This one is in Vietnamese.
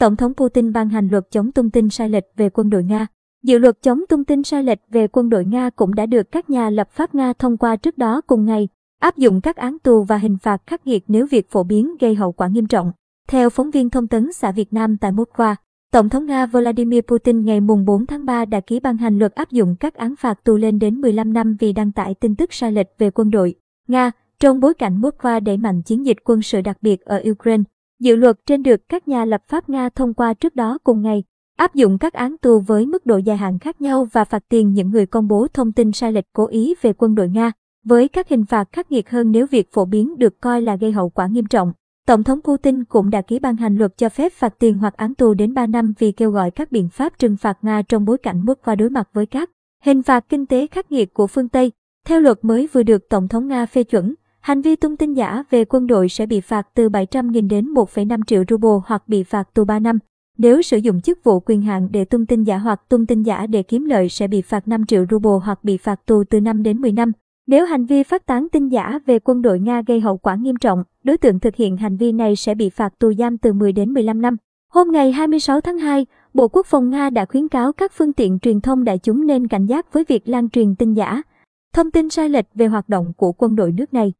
Tổng thống Putin ban hành luật chống tung tin sai lệch về quân đội Nga. Dự luật chống tung tin sai lệch về quân đội Nga cũng đã được các nhà lập pháp Nga thông qua trước đó cùng ngày, áp dụng các án tù và hình phạt khắc nghiệt nếu việc phổ biến gây hậu quả nghiêm trọng. Theo phóng viên thông tấn xã Việt Nam tại Moscow, Tổng thống Nga Vladimir Putin ngày 4 tháng 3 đã ký ban hành luật áp dụng các án phạt tù lên đến 15 năm vì đăng tải tin tức sai lệch về quân đội. Nga, trong bối cảnh Moscow đẩy mạnh chiến dịch quân sự đặc biệt ở Ukraine, dự luật trên được các nhà lập pháp Nga thông qua trước đó cùng ngày, áp dụng các án tù với mức độ dài hạn khác nhau và phạt tiền những người công bố thông tin sai lệch cố ý về quân đội Nga, với các hình phạt khắc nghiệt hơn nếu việc phổ biến được coi là gây hậu quả nghiêm trọng. Tổng thống Putin cũng đã ký ban hành luật cho phép phạt tiền hoặc án tù đến 3 năm vì kêu gọi các biện pháp trừng phạt Nga trong bối cảnh Moscow đối mặt với các hình phạt kinh tế khắc nghiệt của phương Tây. Theo luật mới vừa được Tổng thống Nga phê chuẩn, hành vi tung tin giả về quân đội sẽ bị phạt từ 700.000 đến 1,5 triệu ruble hoặc bị phạt tù 3 năm. Nếu sử dụng chức vụ quyền hạn để tung tin giả hoặc tung tin giả để kiếm lợi sẽ bị phạt 5 triệu ruble hoặc bị phạt tù từ 5 đến 10 năm. Nếu hành vi phát tán tin giả về quân đội Nga gây hậu quả nghiêm trọng, đối tượng thực hiện hành vi này sẽ bị phạt tù giam từ 10 đến 15 năm. Hôm ngày 26 tháng 2, Bộ Quốc phòng Nga đã khuyến cáo các phương tiện truyền thông đại chúng nên cảnh giác với việc lan truyền tin giả, thông tin sai lệch về hoạt động của quân đội nước này.